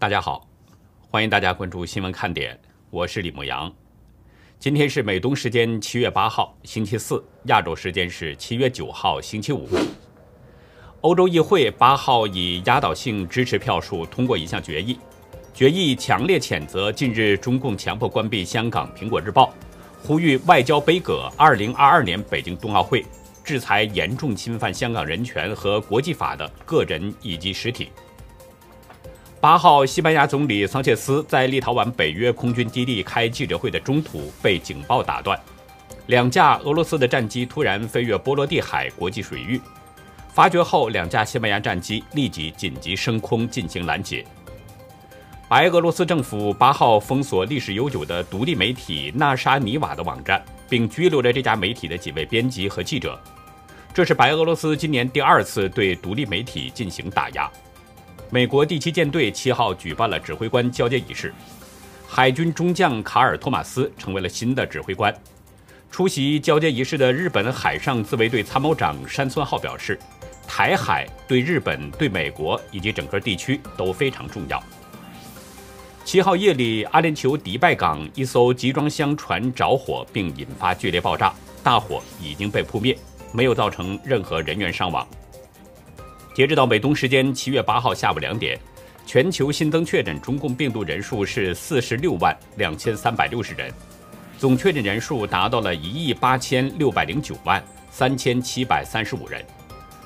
大家好，欢迎大家关注新闻看点，我是李牧阳。今天是美东时间七月八号，星期四；亚洲时间是七月九号，星期五。欧洲议会八号以压倒性支持票数通过一项决议，决议强烈谴责近日中共强迫关闭香港《苹果日报》，呼吁外交杯葛二零二二年北京冬奥会。制裁严重侵犯香港人权和国际法的个人以及实体。八号，西班牙总理桑切斯在立陶宛北约空军基地开记者会的中途被警报打断，两架俄罗斯的战机突然飞越波罗的海国际水域，发觉后，两架西班牙战机立即紧急升空进行拦截。白俄罗斯政府八号封锁历史悠久的独立媒体纳沙尼瓦的网站，并拘留了这家媒体的几位编辑和记者。这是白俄罗斯今年第二次对独立媒体进行打压。美国第七舰队七号举办了指挥官交接仪式，海军中将卡尔·托马斯成为了新的指挥官。出席交接仪式的日本海上自卫队参谋长山村浩表示，台海对日本、对美国以及整个地区都非常重要。七号夜里，阿联酋迪拜港一艘集装箱船着火并引发剧烈爆炸，大火已经被扑灭。没有造成任何人员伤亡。截止到美东时间七月八号下午两点，全球新增确诊中共病毒人数是四十六万两千三百六十人，总确诊人数达到了一亿八千六百零九万三千七百三十五人，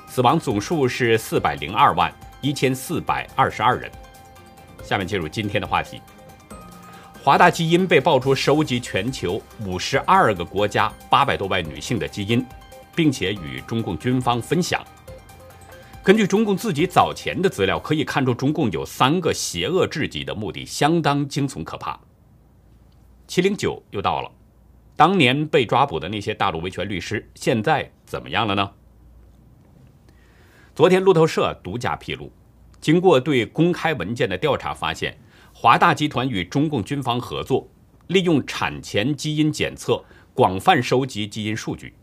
死亡总数是四百零二万一千四百二十二人。下面进入今天的话题：华大基因被爆出收集全球五十二个国家八百多万女性的基因。并且与中共军方分享。根据中共自己早前的资料，可以看出中共有三个邪恶至极的目的，相当惊悚可怕。七零九又到了，当年被抓捕的那些大陆维权律师，现在怎么样了呢？昨天路透社独家披露，经过对公开文件的调查，发现华大集团与中共军方合作，利用产前基因检测，广泛收集基因数据。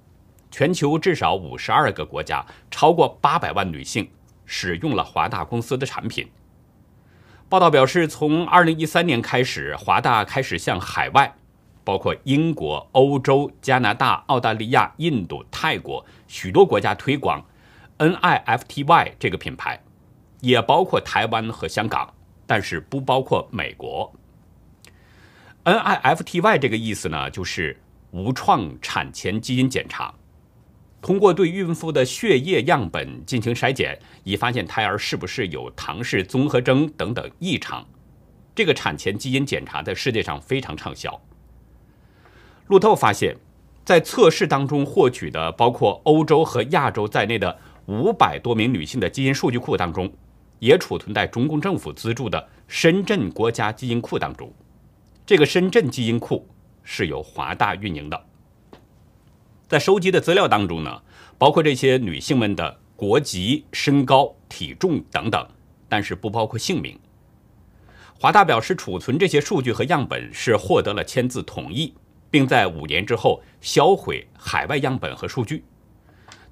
全球至少五十二个国家，超过八百万女性使用了华大公司的产品。报道表示，从二零一三年开始，华大开始向海外，包括英国、欧洲、加拿大、澳大利亚、印度、泰国许多国家推广 NIFTY 这个品牌，也包括台湾和香港，但是不包括美国。NIFTY 这个意思呢，就是无创产前基因检查。通过对孕妇的血液样本进行筛检，以发现胎儿是不是有唐氏综合征等等异常。这个产前基因检查在世界上非常畅销。路透发现，在测试当中获取的包括欧洲和亚洲在内的五百多名女性的基因数据库当中，也储存在中共政府资助的深圳国家基因库当中。这个深圳基因库是由华大运营的。在收集的资料当中呢，包括这些女性们的国籍、身高、体重等等，但是不包括姓名。华大表示，储存这些数据和样本是获得了签字同意，并在五年之后销毁海外样本和数据。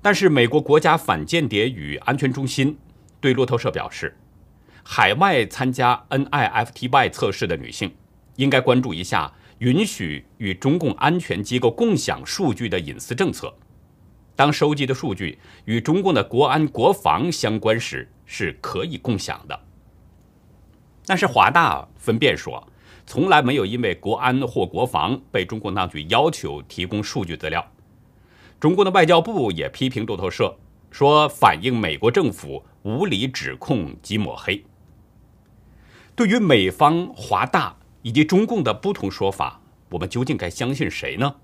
但是，美国国家反间谍与安全中心对路透社表示，海外参加 NIFTY 测试的女性应该关注一下。允许与中共安全机构共享数据的隐私政策，当收集的数据与中共的国安国防相关时，是可以共享的。但是华大分辨说，从来没有因为国安或国防被中共当局要求提供数据资料。中共的外交部也批评路透社，说反映美国政府无理指控及抹黑。对于美方华大。以及中共的不同说法，我们究竟该相信谁呢？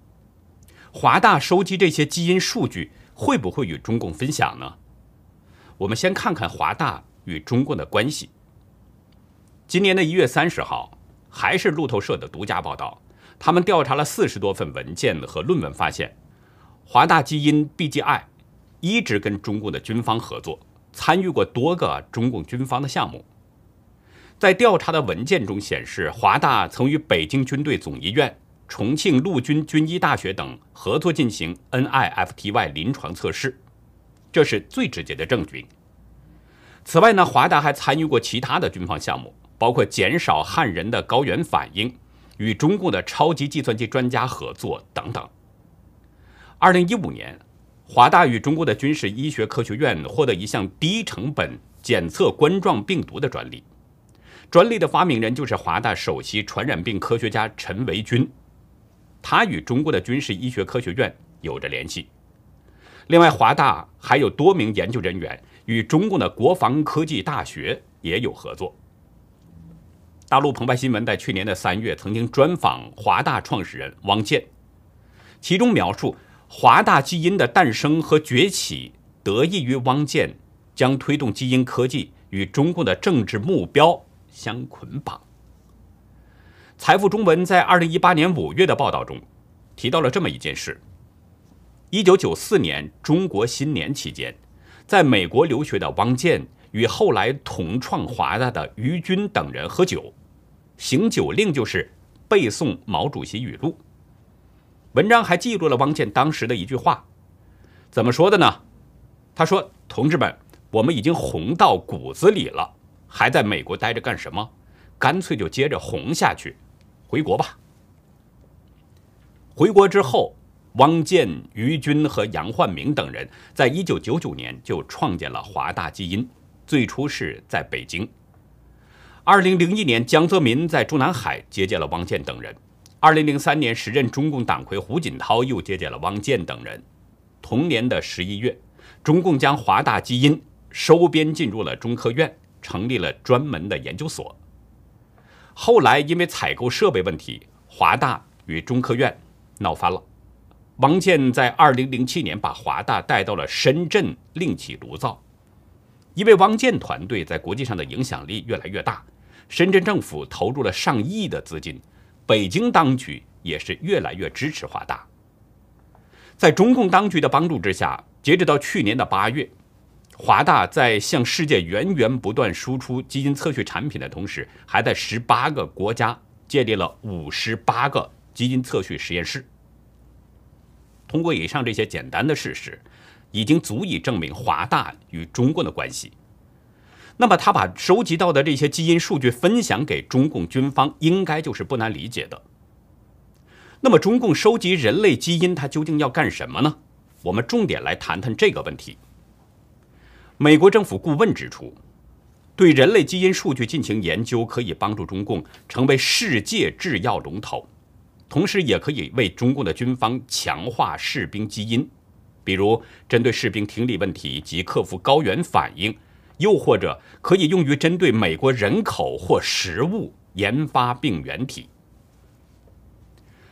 华大收集这些基因数据会不会与中共分享呢？我们先看看华大与中共的关系。今年的一月三十号，还是路透社的独家报道，他们调查了四十多份文件和论文，发现华大基因 BGI 一直跟中共的军方合作，参与过多个中共军方的项目。在调查的文件中显示，华大曾与北京军队总医院、重庆陆军军医大学等合作进行 NIFTY 临床测试，这是最直接的证据。此外呢，华大还参与过其他的军方项目，包。括减少汉人的高原反应、与中共的超级计算机专家合作等等。二零一五年，华大与中国的军事医学科学院获得一项低成本检测冠状病毒的专利，专利的发明人就是华大首席传染病科学家陈维军，他与中国的军事医学科学院有着联系。另外，华大还有多名研究人员与中共的国防科技大学也有合作。大陆澎湃新闻在去年的三月曾经专访华大创始人汪建，其中描述华大基因的诞生和崛起得益于汪建将推动基因科技与中共的政治目标相捆绑。财富中文在二零一八年五月的报道中提到了这么一件事。一九九四年中国新年期间，在美国留学的汪建与后来同创华大的于军等人喝酒，行酒令就是背诵毛主席语录。文章还记录了汪建当时的一句话，怎么说的呢？他说：“同志们，我们已经红到骨子里了，还在美国待着干什么？干脆就接着红下去，回国吧。”回国之后。汪建、于军和杨焕明等人在一九九九年就创建了华大基因，最初是在北京。二零零一年，江泽民在中南海接见了汪建等人。二零零三年，时任中共党魁胡锦涛又接见了汪建等人。同年的十一月，中共将华大基因收编进入了中科院，成立了专门的研究所。后来因为采购设备问题，华大与中科院闹翻了。王健在二零零七年把华大带到了深圳，另起炉灶。因为王健团队在国际上的影响力越来越大，深圳政府投入了上亿的资金，北京当局也是越来越支持华大。在中共当局的帮助之下，截止到去年的八月，华大在向世界源源不断输出基因测序产品的同时，还在十八个国家建立了五十八个基因测序实验室。通过以上这些简单的事实，已经足以证明华大与中共的关系。那么，他把收集到的这些基因数据分享给中共军方，应该就是不难理解的。那么，中共收集人类基因，它究竟要干什么呢？我们重点来谈谈这个问题。美国政府顾问指出，对人类基因数据进行研究，可以帮助中共成为世界制药龙头。同时，也可以为中共的军方强化士兵基因，比如针对士兵听力问题及克服高原反应，又或者可以用于针对美国人口或食物研发病原体。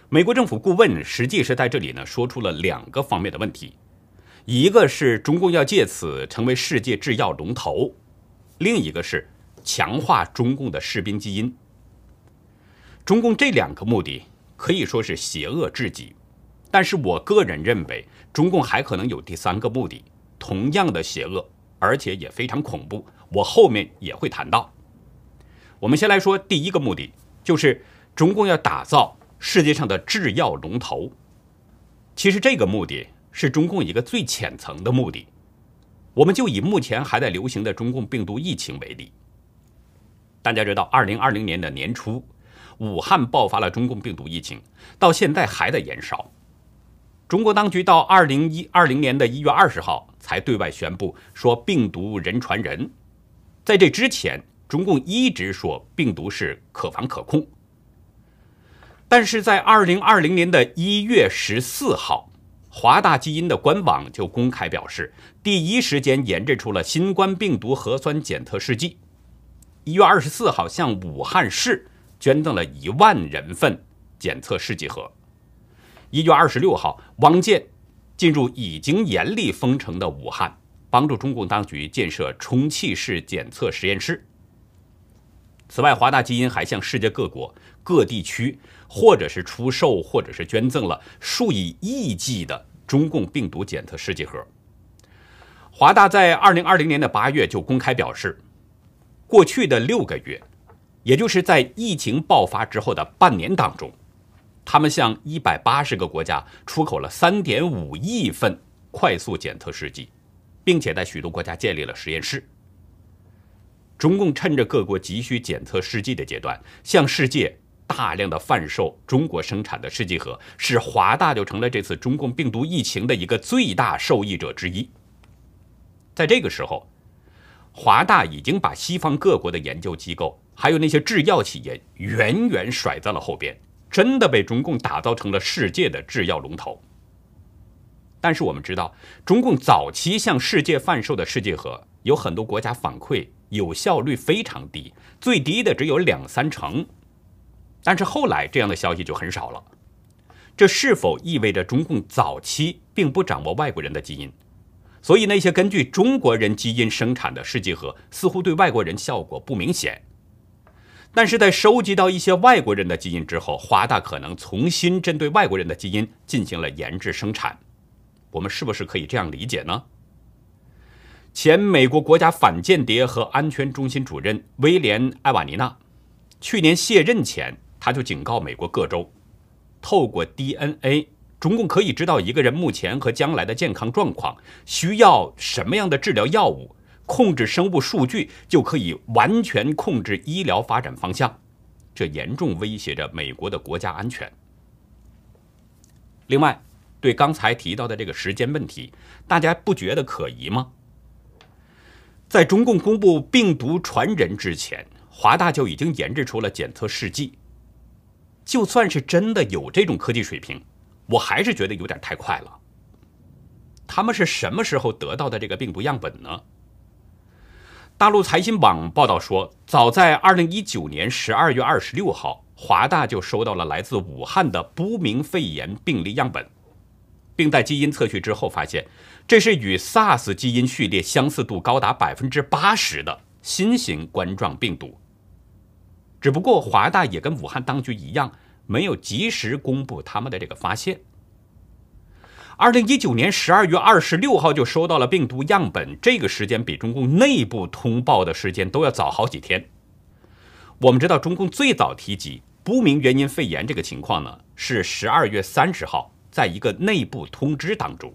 美国政府顾问实际是在这里呢说出了两个方面的问题：一个是中共要借此成为世界制药龙头，另一个是强化中共的士兵基因。中共这两个目的。可以说是邪恶至极，但是我个人认为，中共还可能有第三个目的，同样的邪恶，而且也非常恐怖。我后面也会谈到。我们先来说第一个目的，就是中共要打造世界上的制药龙头。其实这个目的是中共一个最浅层的目的。我们就以目前还在流行的中共病毒疫情为例，大家知道，二零二零年的年初。武汉爆发了中共病毒疫情，到现在还在延烧。中国当局到二零一二零年的一月二十号才对外宣布说病毒人传人，在这之前，中共一直说病毒是可防可控。但是在二零二零年的一月十四号，华大基因的官网就公开表示，第一时间研制出了新冠病毒核酸检测试剂。一月二十四号向武汉市。捐赠了一万人份检测试剂盒。一月二十六号，汪建进入已经严厉封城的武汉，帮助中共当局建设充气式检测实验室。此外，华大基因还向世界各国各地区，或者是出售，或者是捐赠了数以亿计的中共病毒检测试剂盒。华大在二零二零年的八月就公开表示，过去的六个月。也就是在疫情爆发之后的半年当中，他们向一百八十个国家出口了三点五亿份快速检测试剂，并且在许多国家建立了实验室。中共趁着各国急需检测试剂的阶段，向世界大量的贩售中国生产的试剂盒，使华大就成了这次中共病毒疫情的一个最大受益者之一。在这个时候，华大已经把西方各国的研究机构，还有那些制药企业远远甩在了后边，真的被中共打造成了世界的制药龙头。但是我们知道，中共早期向世界贩售的试剂盒，有很多国家反馈有效率非常低，最低的只有两三成。但是后来这样的消息就很少了，这是否意味着中共早期并不掌握外国人的基因？所以那些根据中国人基因生产的试剂盒，似乎对外国人效果不明显。但是在收集到一些外国人的基因之后，华大可能重新针对外国人的基因进行了研制生产。我们是不是可以这样理解呢？前美国国家反间谍和安全中心主任威廉·艾瓦尼娜，去年卸任前，他就警告美国各州，透过 DNA。中共可以知道一个人目前和将来的健康状况，需要什么样的治疗药物，控制生物数据，就可以完全控制医疗发展方向。这严重威胁着美国的国家安全。另外，对刚才提到的这个时间问题，大家不觉得可疑吗？在中共公布病毒传人之前，华大就已经研制出了检测试剂。就算是真的有这种科技水平。我还是觉得有点太快了。他们是什么时候得到的这个病毒样本呢？大陆财新网报道说，早在二零一九年十二月二十六号，华大就收到了来自武汉的不明肺炎病例样本，并在基因测序之后发现，这是与 SARS 基因序列相似度高达百分之八十的新型冠状病毒。只不过华大也跟武汉当局一样。没有及时公布他们的这个发现。二零一九年十二月二十六号就收到了病毒样本，这个时间比中共内部通报的时间都要早好几天。我们知道，中共最早提及不明原因肺炎这个情况呢，是十二月三十号，在一个内部通知当中，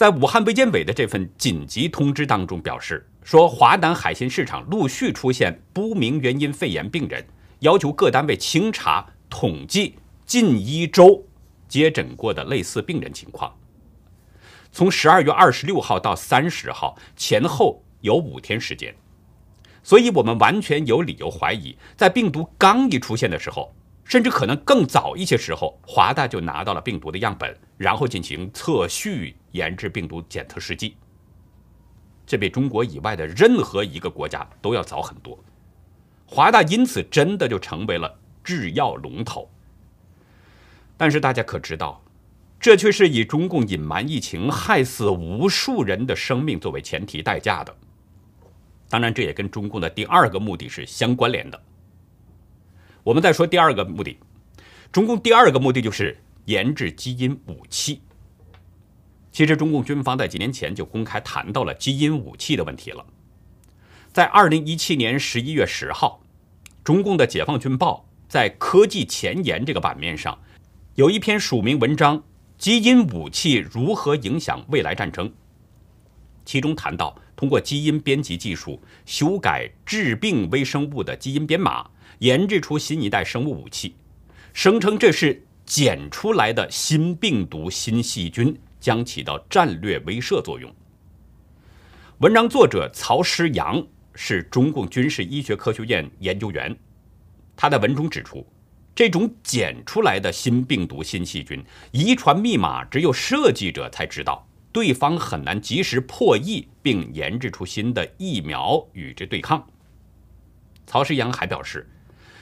在武汉卫健委的这份紧急通知当中表示说，华南海鲜市场陆续出现不明原因肺炎病人。要求各单位清查统计近一周接诊过的类似病人情况。从十二月二十六号到三十号前后有五天时间，所以我们完全有理由怀疑，在病毒刚一出现的时候，甚至可能更早一些时候，华大就拿到了病毒的样本，然后进行测序研制病毒检测试剂。这比中国以外的任何一个国家都要早很多。华大因此真的就成为了制药龙头，但是大家可知道，这却是以中共隐瞒疫情、害死无数人的生命作为前提代价的。当然，这也跟中共的第二个目的是相关联的。我们再说第二个目的，中共第二个目的就是研制基因武器。其实，中共军方在几年前就公开谈到了基因武器的问题了。在二零一七年十一月十号，中共的解放军报在科技前沿这个版面上，有一篇署名文章《基因武器如何影响未来战争》，其中谈到通过基因编辑技术修改致病微生物的基因编码，研制出新一代生物武器，声称这是检出来的新病毒、新细菌将起到战略威慑作用。文章作者曹诗阳。是中共军事医学科学院研究员，他在文中指出，这种检出来的新病毒、新细菌遗传密码只有设计者才知道，对方很难及时破译并研制出新的疫苗与之对抗。曹世阳还表示，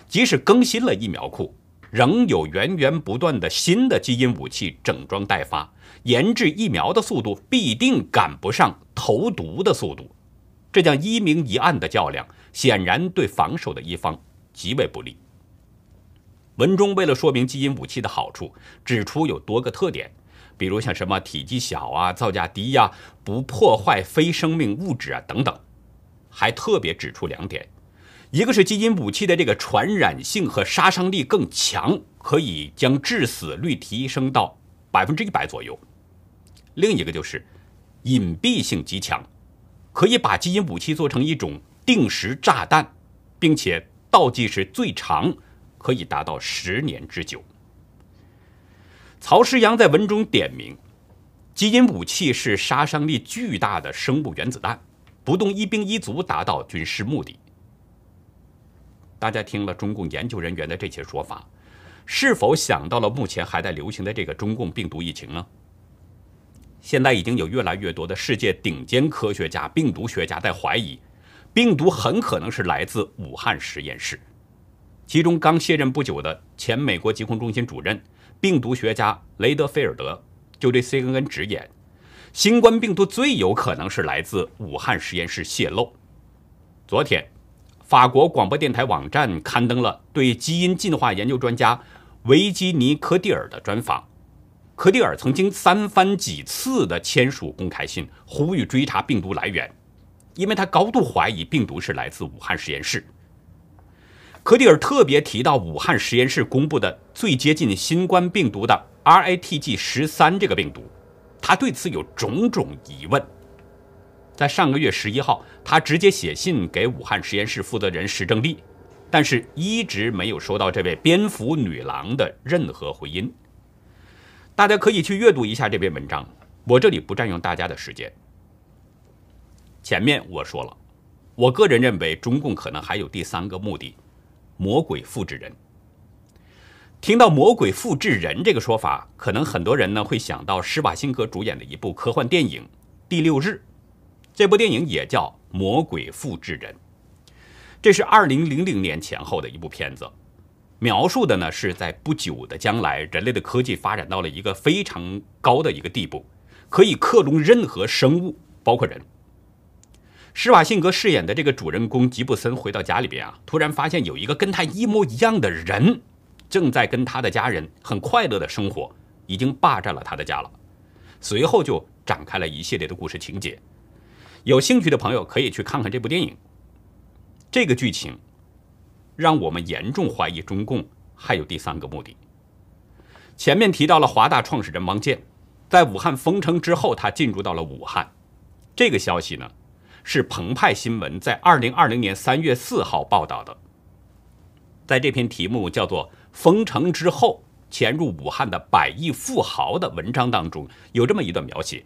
即使更新了疫苗库，仍有源源不断的新的基因武器整装待发，研制疫苗的速度必定赶不上投毒的速度。这将一明一暗的较量，显然对防守的一方极为不利。文中为了说明基因武器的好处，指出有多个特点，比如像什么体积小啊、造价低呀、不破坏非生命物质啊等等，还特别指出两点：一个是基因武器的这个传染性和杀伤力更强，可以将致死率提升到百分之一百左右；另一个就是隐蔽性极强。可以把基因武器做成一种定时炸弹，并且倒计时最长可以达到十年之久。曹世阳在文中点明，基因武器是杀伤力巨大的生物原子弹，不动一兵一卒达到军事目的。大家听了中共研究人员的这些说法，是否想到了目前还在流行的这个中共病毒疫情呢？现在已经有越来越多的世界顶尖科学家、病毒学家在怀疑，病毒很可能是来自武汉实验室。其中刚卸任不久的前美国疾控中心主任。病毒学家雷德菲尔德就对 CNN 直言，新冠病毒最有可能是来自武汉实验室泄露。昨天，法国广播电台网站刊登了对基因进化研究专家维基尼·科蒂尔的专访。科蒂尔曾经三番几次的签署公开信，呼吁追查病毒来源，因为他高度怀疑病毒是来自武汉实验室。科蒂尔特别提到武汉实验室公布的最接近新冠病毒的 RATG 十三这个病毒，他对此有种种疑问。在上个月十一号，他直接写信给武汉实验室负责人石正丽，但是一直没有收到这位蝙蝠女郎的任何回音。大家可以去阅读一下这篇文章，我这里不占用大家的时间。前面我说了，我个人认为中共可能还有第三个目的。魔鬼复制人。听到“魔鬼复制人”这个说法，可能很多人呢会想到施瓦辛格主演的一部科幻电影《第六日》。这部电影也叫《魔鬼复制人》，这是二零零零年前后的一部片子，描述的呢是在不久的将来，人类的科技发展到了一个非常高的一个地步，可以克隆任何生物，包括人。施瓦辛格饰演的这个主人公吉布森回到家里边啊，突然发现有一个跟他一模一样的人，正在跟他的家人很快乐的生活，已经霸占了他的家了。随后就展开了一系列的故事情节。有兴趣的朋友可以去看看这部电影。这个剧情让我们严重怀疑中共还有第三个目的。前面提到了华大创始人王健，在武汉封城之后，他进入到了武汉。这个消息呢？是澎湃新闻在二零二零年三月四号报道的，在这篇题目叫做“封城之后潜入武汉的百亿富豪”的文章当中，有这么一段描写：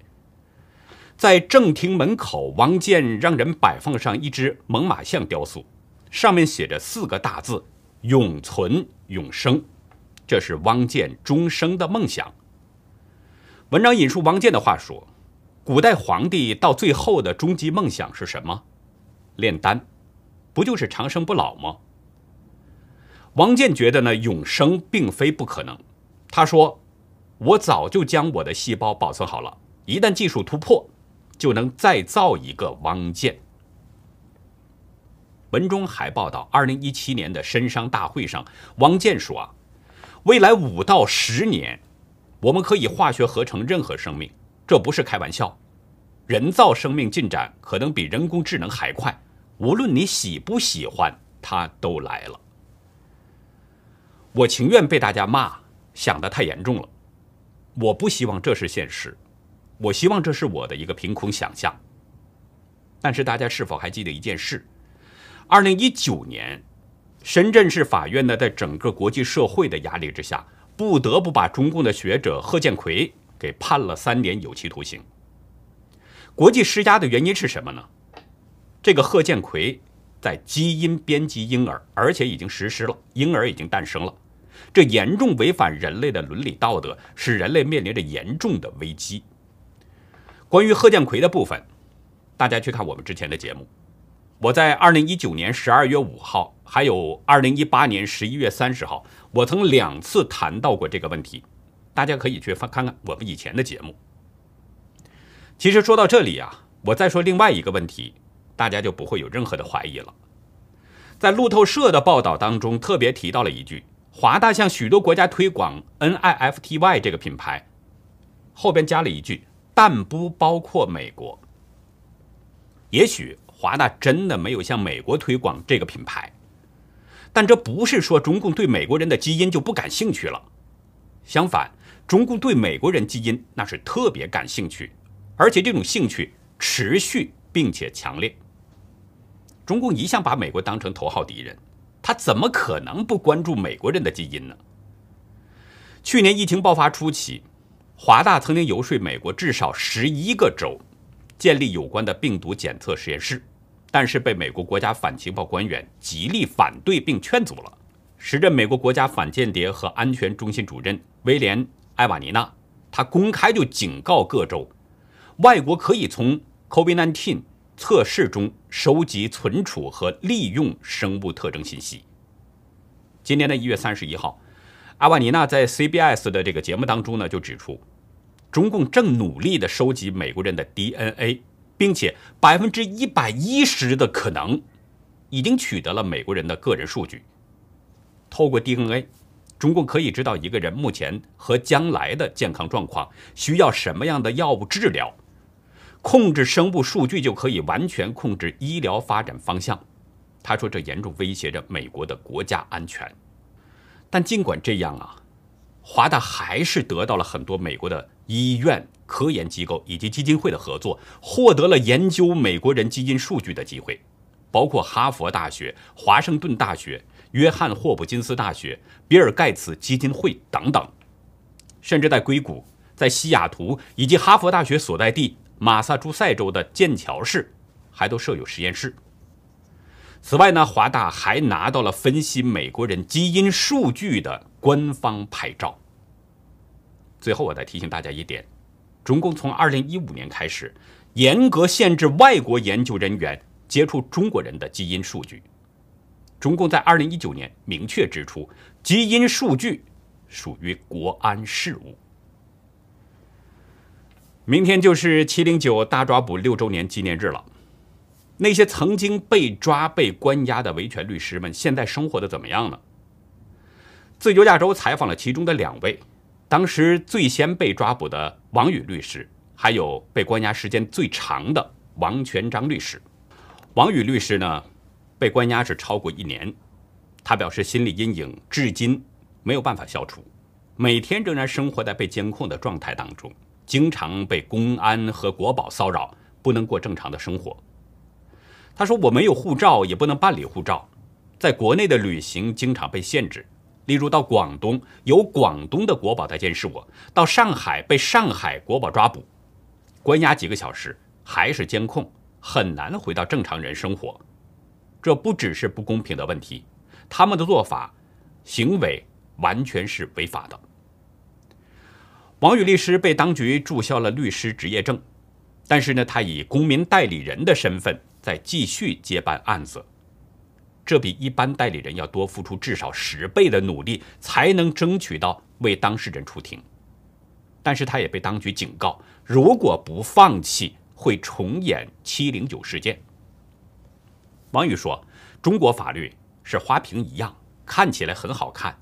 在正厅门口，王健让人摆放上一只猛犸象雕塑，上面写着四个大字“永存永生”，这是汪建终生的梦想。文章引述王健的话说。古代皇帝到最后的终极梦想是什么？炼丹，不就是长生不老吗？王建觉得呢，永生并非不可能。他说：“我早就将我的细胞保存好了，一旦技术突破，就能再造一个汪建。”文中还报道，二零一七年的深商大会上，汪建说：“啊，未来五到十年，我们可以化学合成任何生命。”这不是开玩笑，人造生命进展可能比人工智能还快。无论你喜不喜欢，它都来了。我情愿被大家骂，想的太严重了。我不希望这是现实，我希望这是我的一个凭空想象。但是大家是否还记得一件事？二零一九年，深圳市法院呢，在整个国际社会的压力之下，不得不把中共的学者贺建奎。给判了三年有期徒刑。国际施压的原因是什么呢？这个贺建奎在基因编辑婴儿，而且已经实施了，婴儿已经诞生了，这严重违反人类的伦理道德，使人类面临着严重的危机。关于贺建奎的部分，大家去看我们之前的节目。我在二零一九年十二月五号，还有二零一八年十一月三十号，我曾两次谈到过这个问题。大家可以去翻看看我们以前的节目。其实说到这里啊，我再说另外一个问题，大家就不会有任何的怀疑了。在路透社的报道当中，特别提到了一句：华大向许多国家推广 NIFTY 这个品牌，后边加了一句，但不包括美国。也许华大真的没有向美国推广这个品牌，但这不是说中共对美国人的基因就不感兴趣了，相反。中共对美国人基因那是特别感兴趣，而且这种兴趣持续并且强烈。中共一向把美国当成头号敌人，他怎么可能不关注美国人的基因呢？去年疫情爆发初期，华大曾经游说美国至少十一个州建立有关的病毒检测实验室，但是被美国国家反情报官员极力反对并劝阻了。时任美国国家反间谍和安全中心主任威廉·埃瓦尼纳，他公开就警告各州，外国可以从 COVID-19 测试中收集、存储和利用生物特征信息。今年的一月三十一号。阿瓦尼娜在 CBS 的这个节目当中呢，就指出，中共正努力的收集美国人的 DNA，并且百分之一百一十的可能已经取得了美国人的个人数据。透过 DNA，中共可以知道一个人目前和将来的健康状况，需要什么样的药物治疗。控制生物数据就可以完全控制医疗发展方向。他说，这严重威胁着美国的国家安全。但尽管这样啊，华大还是得到了很多美国的医院、科研机构以及基金会的合作，获得了研究美国人基因数据的机会，包括哈佛大学、华盛顿大学、约翰霍普金斯大学、比尔盖茨基金会等等，甚至在硅谷、在西雅图以及哈佛大学所在地马萨诸塞州的剑桥市，还都设有实验室。此外呢，华大还拿到了分析美国人基因数据的官方牌照。最后，我再提醒大家一点：中共从二零一五年开始，严格限制外国研究人员接触中国人的基因数据。中共在二零一九年明确指出，基因数据属于国安事务。明天就是七零九大抓捕六周年纪念日了。那些曾经被抓、被关押的维权律师们，现在生活的怎么样呢？自由亚洲采访了其中的两位，当时最先被抓捕的王宇律师，还有被关押时间最长的王全章律师。王宇律师呢，被关押是超过一年，他表示心理阴影至今没有办法消除，每天仍然生活在被监控的状态当中，经常被公安和国保骚扰，不能过正常的生活。他说：“我没有护照，也不能办理护照，在国内的旅行经常被限制。例如到广东，有广东的国保在监视我；到上海，被上海国保抓捕，关押几个小时，还是监控，很难回到正常人生活。这不只是不公平的问题，他们的做法、行为完全是违法的。”王宇律师被当局注销了律师执业证，但是呢，他以公民代理人的身份。在继续接办案子，这比一般代理人要多付出至少十倍的努力，才能争取到为当事人出庭。但是他也被当局警告，如果不放弃，会重演七零九事件。王宇说：“中国法律是花瓶一样，看起来很好看，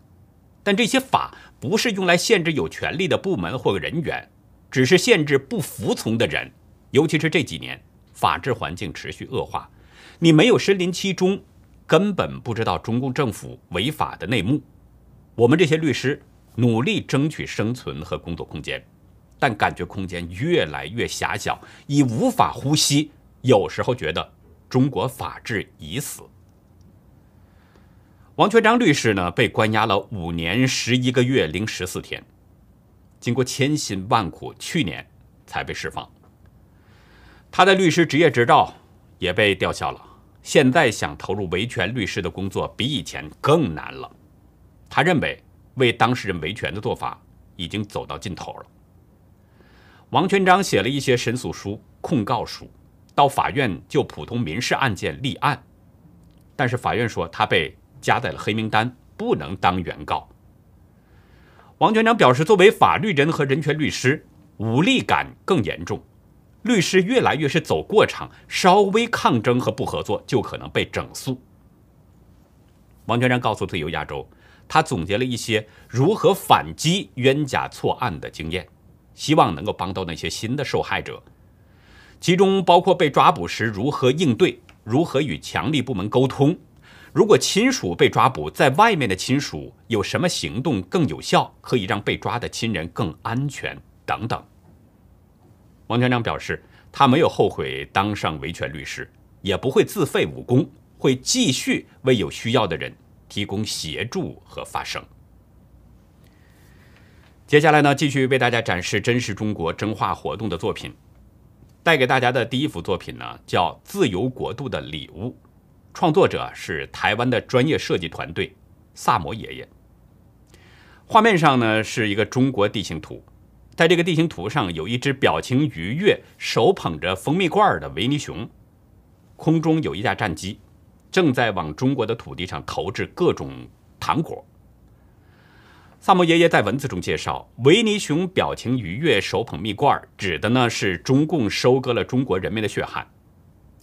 但这些法不是用来限制有权利的部门或人员，只是限制不服从的人，尤其是这几年。”法治环境持续恶化，你没有身临其中，根本不知道中共政府违法的内幕。我们这些律师努力争取生存和工作空间，但感觉空间越来越狭小，已无法呼吸。有时候觉得中国法治已死。王全章律师呢，被关押了五年十一个月零十四天，经过千辛万苦，去年才被释放。他的律师执业执照也被吊销了，现在想投入维权律师的工作比以前更难了。他认为为当事人维权的做法已经走到尽头了。王全章写了一些申诉书、控告书，到法院就普通民事案件立案，但是法院说他被加在了黑名单，不能当原告。王全章表示，作为法律人和人权律师，无力感更严重。律师越来越是走过场，稍微抗争和不合作就可能被整肃。王全章告诉自由亚洲，他总结了一些如何反击冤假错案的经验，希望能够帮到那些新的受害者，其中包括被抓捕时如何应对，如何与强力部门沟通，如果亲属被抓捕，在外面的亲属有什么行动更有效，可以让被抓的亲人更安全等等。王全章表示，他没有后悔当上维权律师，也不会自废武功，会继续为有需要的人提供协助和发声。接下来呢，继续为大家展示真实中国真话活动的作品。带给大家的第一幅作品呢，叫《自由国度的礼物》，创作者是台湾的专业设计团队萨摩爷爷。画面上呢是一个中国地形图，在这个地形图上有一只表情愉悦、手捧着蜂蜜罐的维尼熊，空中有一架战机正在往中国的土地上投掷各种糖果。萨摩爷爷在文字中介绍，维尼熊表情愉悦，手捧蜜罐，指的呢是中共收割了中国人民的血汗，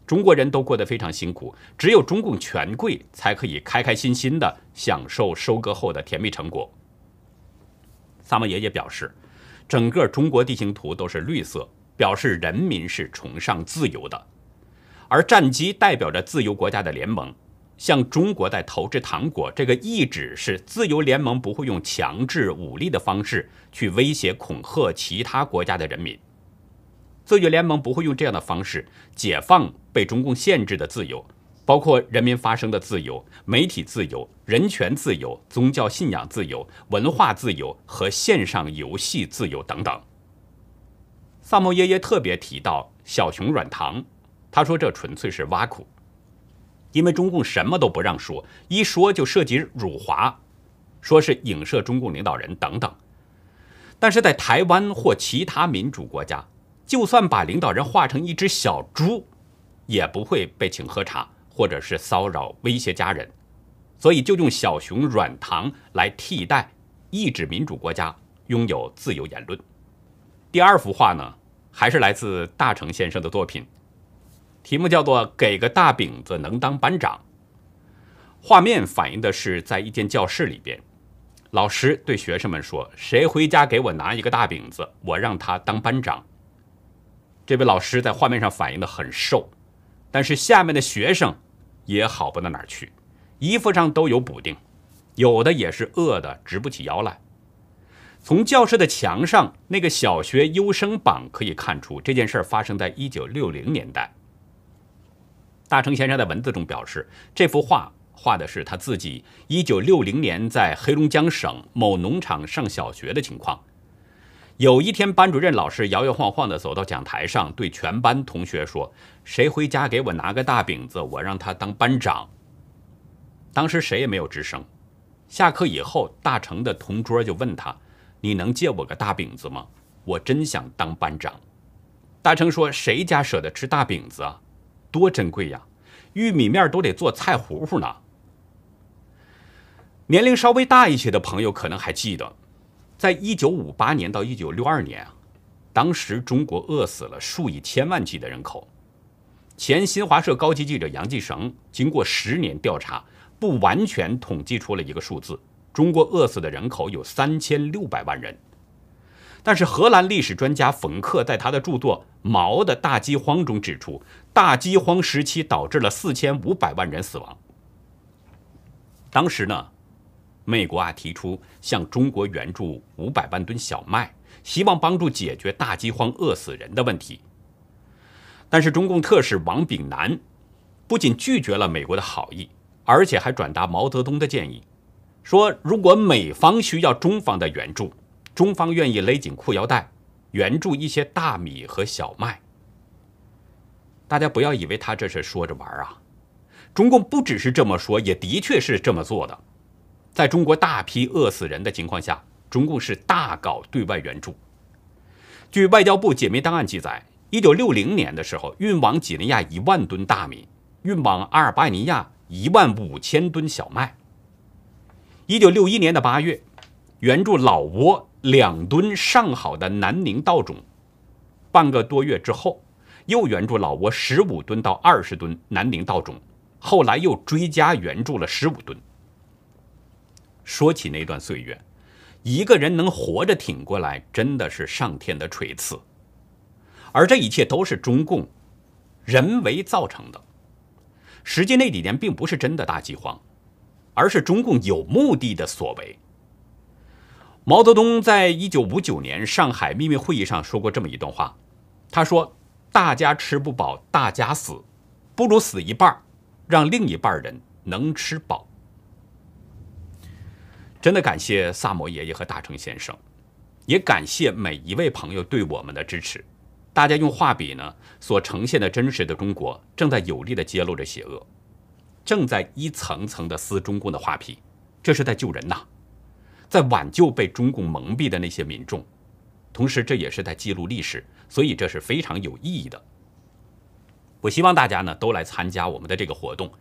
中国人都过得非常辛苦，只有中共权贵才可以开开心心的享受收割后的甜蜜成果。萨摩爷爷表示，整个中国地形图都是绿色，表示人民是崇尚自由的，而战机代表着自由国家的联盟。向中国在投掷糖果，这个意指是自由联盟不会用强制武力的方式去威胁恐吓其他国家的人民。自由联盟不会用这样的方式解放被中共限制的自由，包括人民发声的自由、媒体自由、人权自由、宗教信仰自由、文化自由和线上游戏自由等等。萨摩爷爷特别提到小熊软糖，他说这纯粹是挖苦。因为中共什么都不让说，一说就涉及辱华，说是影射中共领导人等等。但是在台湾或其他民主国家，就算把领导人画成一只小猪，也不会被请喝茶或者是骚扰威胁家人，所以就用小熊软糖来替代，抑制民主国家拥有自由言论。第二幅画呢，还是来自大成先生的作品。题目叫做“给个大饼子能当班长”。画面反映的是在一间教室里边，老师对学生们说：“谁回家给我拿一个大饼子，我让他当班长。”这位老师在画面上反映的很瘦，但是下面的学生也好不到哪儿去，衣服上都有补丁，有的也是饿得直不起腰来。从教室的墙上那个小学优生榜可以看出，这件事儿发生在一九六零年代。大成先生在文字中表示，这幅画画的是他自己1960年在黑龙江省某农场上小学的情况。有一天，班主任老师摇摇晃晃地走到讲台上，对全班同学说：“谁回家给我拿个大饼子，我让他当班长。”当时谁也没有吱声。下课以后，大成的同桌就问他：“你能借我个大饼子吗？我真想当班长。”大成说：“谁家舍得吃大饼子啊？”多珍贵呀！玉米面都得做菜糊糊呢。年龄稍微大一些的朋友可能还记得，在一九五八年到一九六二年啊，当时中国饿死了数以千万计的人口。前新华社高级记者杨继绳经过十年调查，不完全统计出了一个数字：中国饿死的人口有三千六百万人。但是荷兰历史专家冯克在他的著作《毛的大饥荒》中指出，大饥荒时期导致了四千五百万人死亡。当时呢，美国啊提出向中国援助五百万吨小麦，希望帮助解决大饥荒饿死人的问题。但是中共特使王炳南不仅拒绝了美国的好意，而且还转达毛泽东的建议，说如果美方需要中方的援助。中方愿意勒紧裤腰带，援助一些大米和小麦。大家不要以为他这是说着玩啊，中共不只是这么说，也的确是这么做的。在中国大批饿死人的情况下，中共是大搞对外援助。据外交部解密档案记载，一九六零年的时候，运往几内亚一万吨大米，运往阿尔巴尼亚一万五千吨小麦。一九六一年的八月，援助老挝。两吨上好的南宁稻种，半个多月之后，又援助老挝十五吨到二十吨南宁稻种，后来又追加援助了十五吨。说起那段岁月，一个人能活着挺过来，真的是上天的垂赐。而这一切都是中共人为造成的。实际那几年并不是真的大饥荒，而是中共有目的的所为。毛泽东在一九五九年上海秘密会议上说过这么一段话，他说：“大家吃不饱，大家死，不如死一半，让另一半人能吃饱。真的感谢萨摩爷爷和大成先生，也感谢每一位朋友对我们的支持。大家用画笔呢所呈现的真实的中国，正在有力的揭露着邪恶，正在一层层的撕中共的画皮，这是在救人呐，在挽救被中共蒙蔽的那些民众。同时，这也是在记录历史，所以这是非常有意义的。我希望大家呢都来参加我们的这个活动，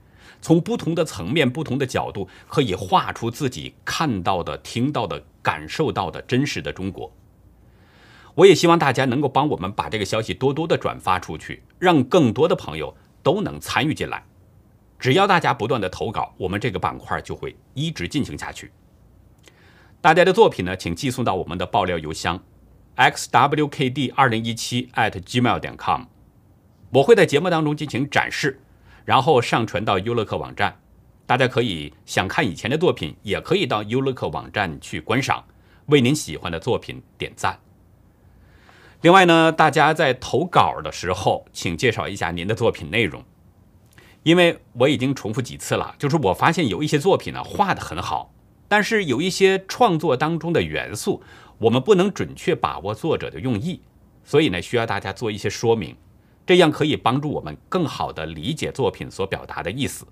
从不同的层面、不同的角度，可以画出自己看到的、听到的、感受到的真实的中国。我也希望大家能够帮我们把这个消息多多的转发出去，让更多的朋友都能参与进来。只要大家不断的投稿，我们这个板块就会一直进行下去。大家的作品呢，请寄送到我们的爆料邮箱。xwkd 二零一七 at gmail 点 com，我会在节目当中进行展示，然后上传到优乐客网站。大家可以想看以前的作品，也可以到优乐客网站去观赏，为您喜欢的作品点赞。另外呢，大家在投稿的时候，请介绍一下您的作品内容，因为我已经重复几次了，就是我发现有一些作品呢画的很好，但是有一些创作当中的元素。我们不能准确把握作者的用意，所以呢，需要大家做一些说明，这样可以帮助我们更好的理解作品所表达的意思。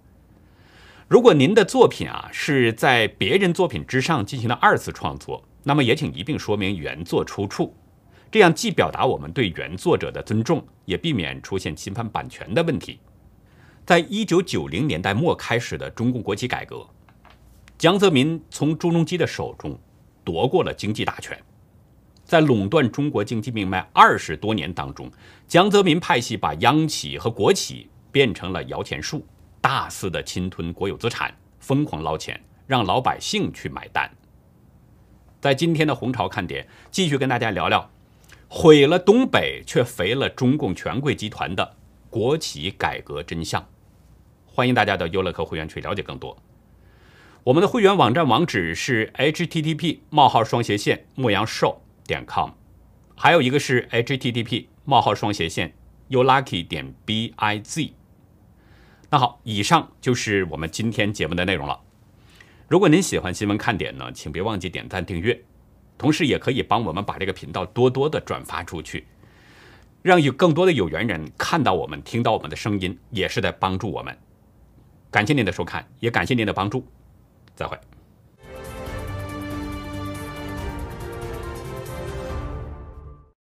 如果您的作品啊是在别人作品之上进行了二次创作，那么也请一并说明原作出处，这样既表达我们对原作者的尊重，也避免出现侵犯版权的问题。在一九九零年代末开始的中共国企改革，江泽民从朱镕基的手中。夺过了经济大权，在垄断中国经济命脉二十多年当中，江泽民派系把央企和国企变成了摇钱树，大肆的侵吞国有资产，疯狂捞钱，让老百姓去买单。在今天的红潮看点，继续跟大家聊聊毁了东北却肥了中共权贵集团的国企改革真相。欢迎大家到优乐客会员去了解更多。我们的会员网站网址是 http: 冒号双斜线牧羊兽点 com，还有一个是 http: 冒号双斜线 youlucky 点 biz。那好，以上就是我们今天节目的内容了。如果您喜欢新闻看点呢，请别忘记点赞订阅，同时也可以帮我们把这个频道多多的转发出去，让有更多的有缘人看到我们、听到我们的声音，也是在帮助我们。感谢您的收看，也感谢您的帮助。再会。